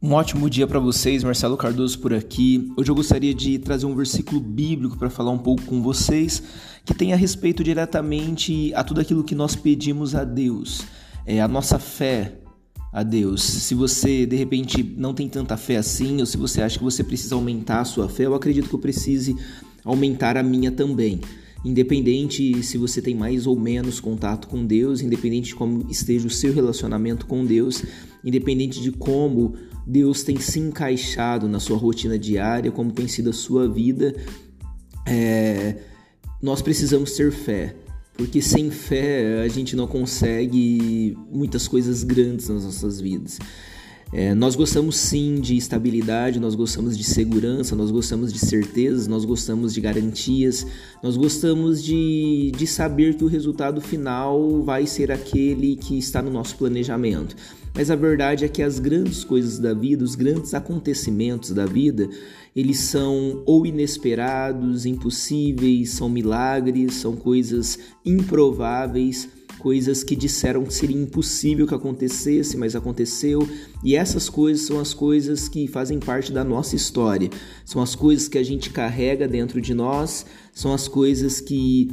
Um ótimo dia para vocês, Marcelo Cardoso por aqui. Hoje eu gostaria de trazer um versículo bíblico para falar um pouco com vocês que tem a respeito diretamente a tudo aquilo que nós pedimos a Deus, é a nossa fé a Deus. Se você de repente não tem tanta fé assim, ou se você acha que você precisa aumentar a sua fé, eu acredito que eu precise aumentar a minha também. Independente se você tem mais ou menos contato com Deus, independente de como esteja o seu relacionamento com Deus, independente de como Deus tem se encaixado na sua rotina diária, como tem sido a sua vida, é, nós precisamos ter fé. Porque sem fé a gente não consegue muitas coisas grandes nas nossas vidas. É, nós gostamos sim de estabilidade, nós gostamos de segurança, nós gostamos de certezas, nós gostamos de garantias, nós gostamos de, de saber que o resultado final vai ser aquele que está no nosso planejamento. Mas a verdade é que as grandes coisas da vida, os grandes acontecimentos da vida, eles são ou inesperados, impossíveis, são milagres, são coisas improváveis coisas que disseram que seria impossível que acontecesse, mas aconteceu. E essas coisas são as coisas que fazem parte da nossa história. São as coisas que a gente carrega dentro de nós, são as coisas que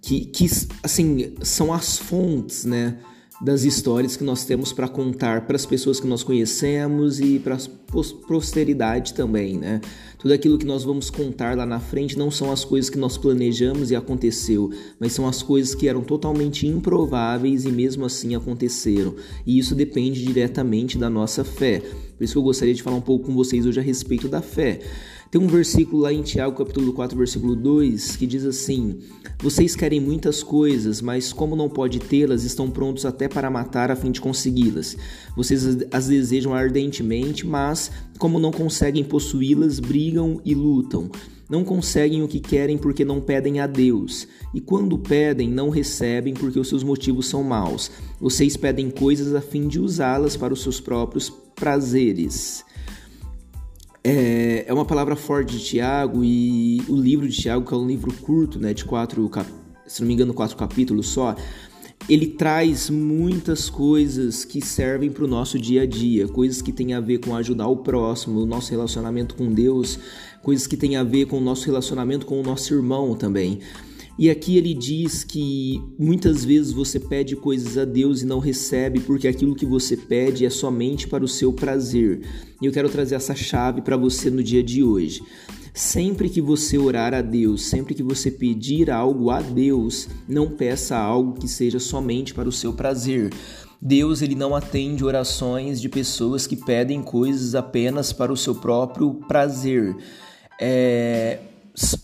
que, que assim, são as fontes, né? Das histórias que nós temos para contar para as pessoas que nós conhecemos e para a posteridade também, né? Tudo aquilo que nós vamos contar lá na frente não são as coisas que nós planejamos e aconteceu, mas são as coisas que eram totalmente improváveis e mesmo assim aconteceram. E isso depende diretamente da nossa fé. Por isso que eu gostaria de falar um pouco com vocês hoje a respeito da fé. Tem um versículo lá em Tiago, capítulo 4, versículo 2, que diz assim: Vocês querem muitas coisas, mas como não pode tê-las, estão prontos até para matar a fim de consegui-las. Vocês as desejam ardentemente, mas como não conseguem possuí-las, brigam e lutam. Não conseguem o que querem porque não pedem a Deus. E quando pedem, não recebem porque os seus motivos são maus. Vocês pedem coisas a fim de usá-las para os seus próprios prazeres. É, é uma palavra forte de Tiago e o livro de Tiago, que é um livro curto, né, de quatro, se não me engano, quatro capítulos só, ele traz muitas coisas que servem para o nosso dia a dia, coisas que têm a ver com ajudar o próximo, o nosso relacionamento com Deus, coisas que têm a ver com o nosso relacionamento com o nosso irmão também. E aqui ele diz que muitas vezes você pede coisas a Deus e não recebe porque aquilo que você pede é somente para o seu prazer. E eu quero trazer essa chave para você no dia de hoje. Sempre que você orar a Deus, sempre que você pedir algo a Deus, não peça algo que seja somente para o seu prazer. Deus ele não atende orações de pessoas que pedem coisas apenas para o seu próprio prazer. É,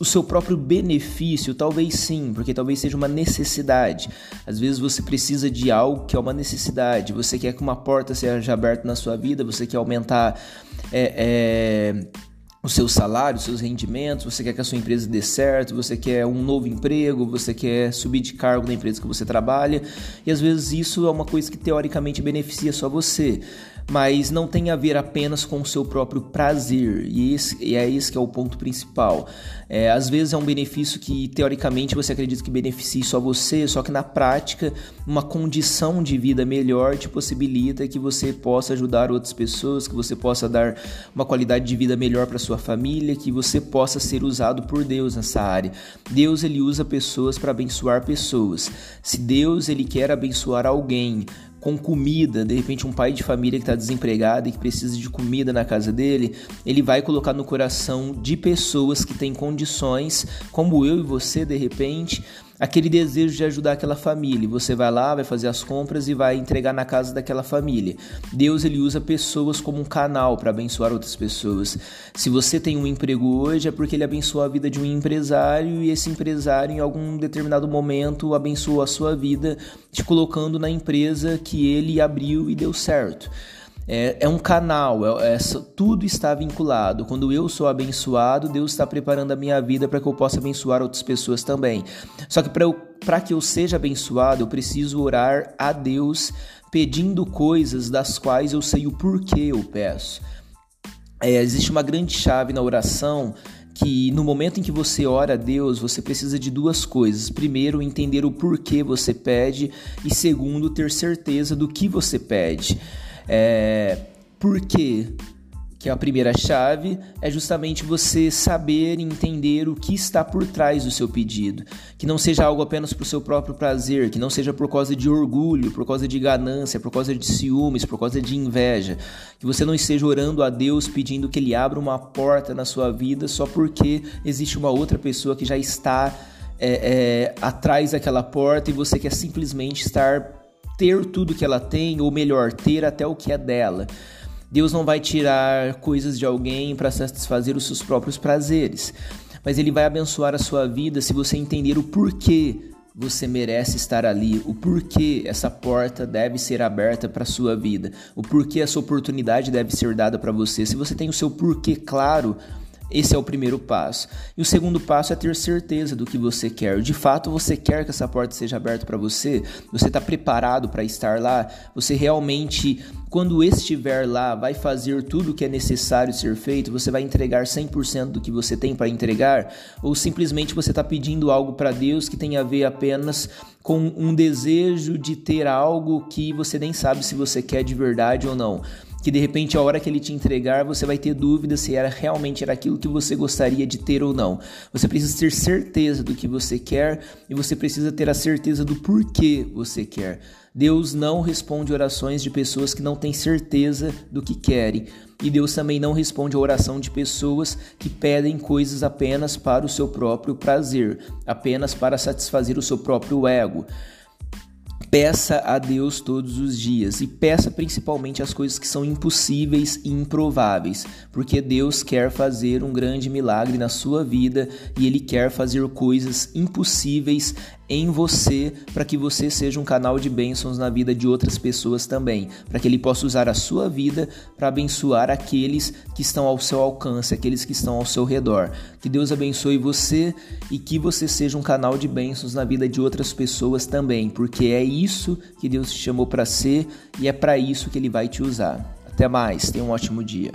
o seu próprio benefício, talvez sim, porque talvez seja uma necessidade. Às vezes você precisa de algo que é uma necessidade. Você quer que uma porta seja aberta na sua vida, você quer aumentar é, é, o seu salário, os seus rendimentos, você quer que a sua empresa dê certo, você quer um novo emprego, você quer subir de cargo na empresa que você trabalha, e às vezes isso é uma coisa que teoricamente beneficia só você mas não tem a ver apenas com o seu próprio prazer, e, esse, e é esse que é o ponto principal. É, às vezes é um benefício que teoricamente você acredita que beneficie só você, só que na prática uma condição de vida melhor te possibilita que você possa ajudar outras pessoas, que você possa dar uma qualidade de vida melhor para sua família, que você possa ser usado por Deus nessa área. Deus ele usa pessoas para abençoar pessoas. Se Deus ele quer abençoar alguém com comida, de repente um pai de família que está desempregado e que precisa de comida na casa dele, ele vai colocar no coração de pessoas que têm condições, como eu e você, de repente, aquele desejo de ajudar aquela família. Você vai lá, vai fazer as compras e vai entregar na casa daquela família. Deus ele usa pessoas como um canal para abençoar outras pessoas. Se você tem um emprego hoje é porque ele abençoou a vida de um empresário e esse empresário em algum determinado momento abençoou a sua vida te colocando na empresa que ele abriu e deu certo. É, é um canal, é, é, tudo está vinculado. Quando eu sou abençoado, Deus está preparando a minha vida para que eu possa abençoar outras pessoas também. Só que para que eu seja abençoado, eu preciso orar a Deus pedindo coisas das quais eu sei o porquê eu peço. É, existe uma grande chave na oração que no momento em que você ora a Deus, você precisa de duas coisas. Primeiro, entender o porquê você pede, e segundo, ter certeza do que você pede. É, por quê? que é a primeira chave, é justamente você saber entender o que está por trás do seu pedido. Que não seja algo apenas para o seu próprio prazer, que não seja por causa de orgulho, por causa de ganância, por causa de ciúmes, por causa de inveja. Que você não esteja orando a Deus pedindo que Ele abra uma porta na sua vida só porque existe uma outra pessoa que já está é, é, atrás daquela porta e você quer simplesmente estar ter tudo que ela tem, ou melhor, ter até o que é dela. Deus não vai tirar coisas de alguém para satisfazer os seus próprios prazeres, mas Ele vai abençoar a sua vida se você entender o porquê você merece estar ali, o porquê essa porta deve ser aberta para sua vida, o porquê essa oportunidade deve ser dada para você. Se você tem o seu porquê claro, esse é o primeiro passo. E o segundo passo é ter certeza do que você quer. De fato, você quer que essa porta seja aberta para você? Você está preparado para estar lá? Você realmente, quando estiver lá, vai fazer tudo o que é necessário ser feito? Você vai entregar 100% do que você tem para entregar? Ou simplesmente você está pedindo algo para Deus que tem a ver apenas com um desejo de ter algo que você nem sabe se você quer de verdade ou não? Que de repente a hora que ele te entregar você vai ter dúvida se era realmente era aquilo que você gostaria de ter ou não. Você precisa ter certeza do que você quer e você precisa ter a certeza do porquê você quer. Deus não responde orações de pessoas que não têm certeza do que querem. E Deus também não responde a oração de pessoas que pedem coisas apenas para o seu próprio prazer, apenas para satisfazer o seu próprio ego. Peça a Deus todos os dias e peça principalmente as coisas que são impossíveis e improváveis, porque Deus quer fazer um grande milagre na sua vida e Ele quer fazer coisas impossíveis em você para que você seja um canal de bênçãos na vida de outras pessoas também, para que Ele possa usar a sua vida para abençoar aqueles que estão ao seu alcance, aqueles que estão ao seu redor. Que Deus abençoe você e que você seja um canal de bênçãos na vida de outras pessoas também, porque é isso que Deus te chamou para ser e é para isso que Ele vai te usar. Até mais, tenha um ótimo dia.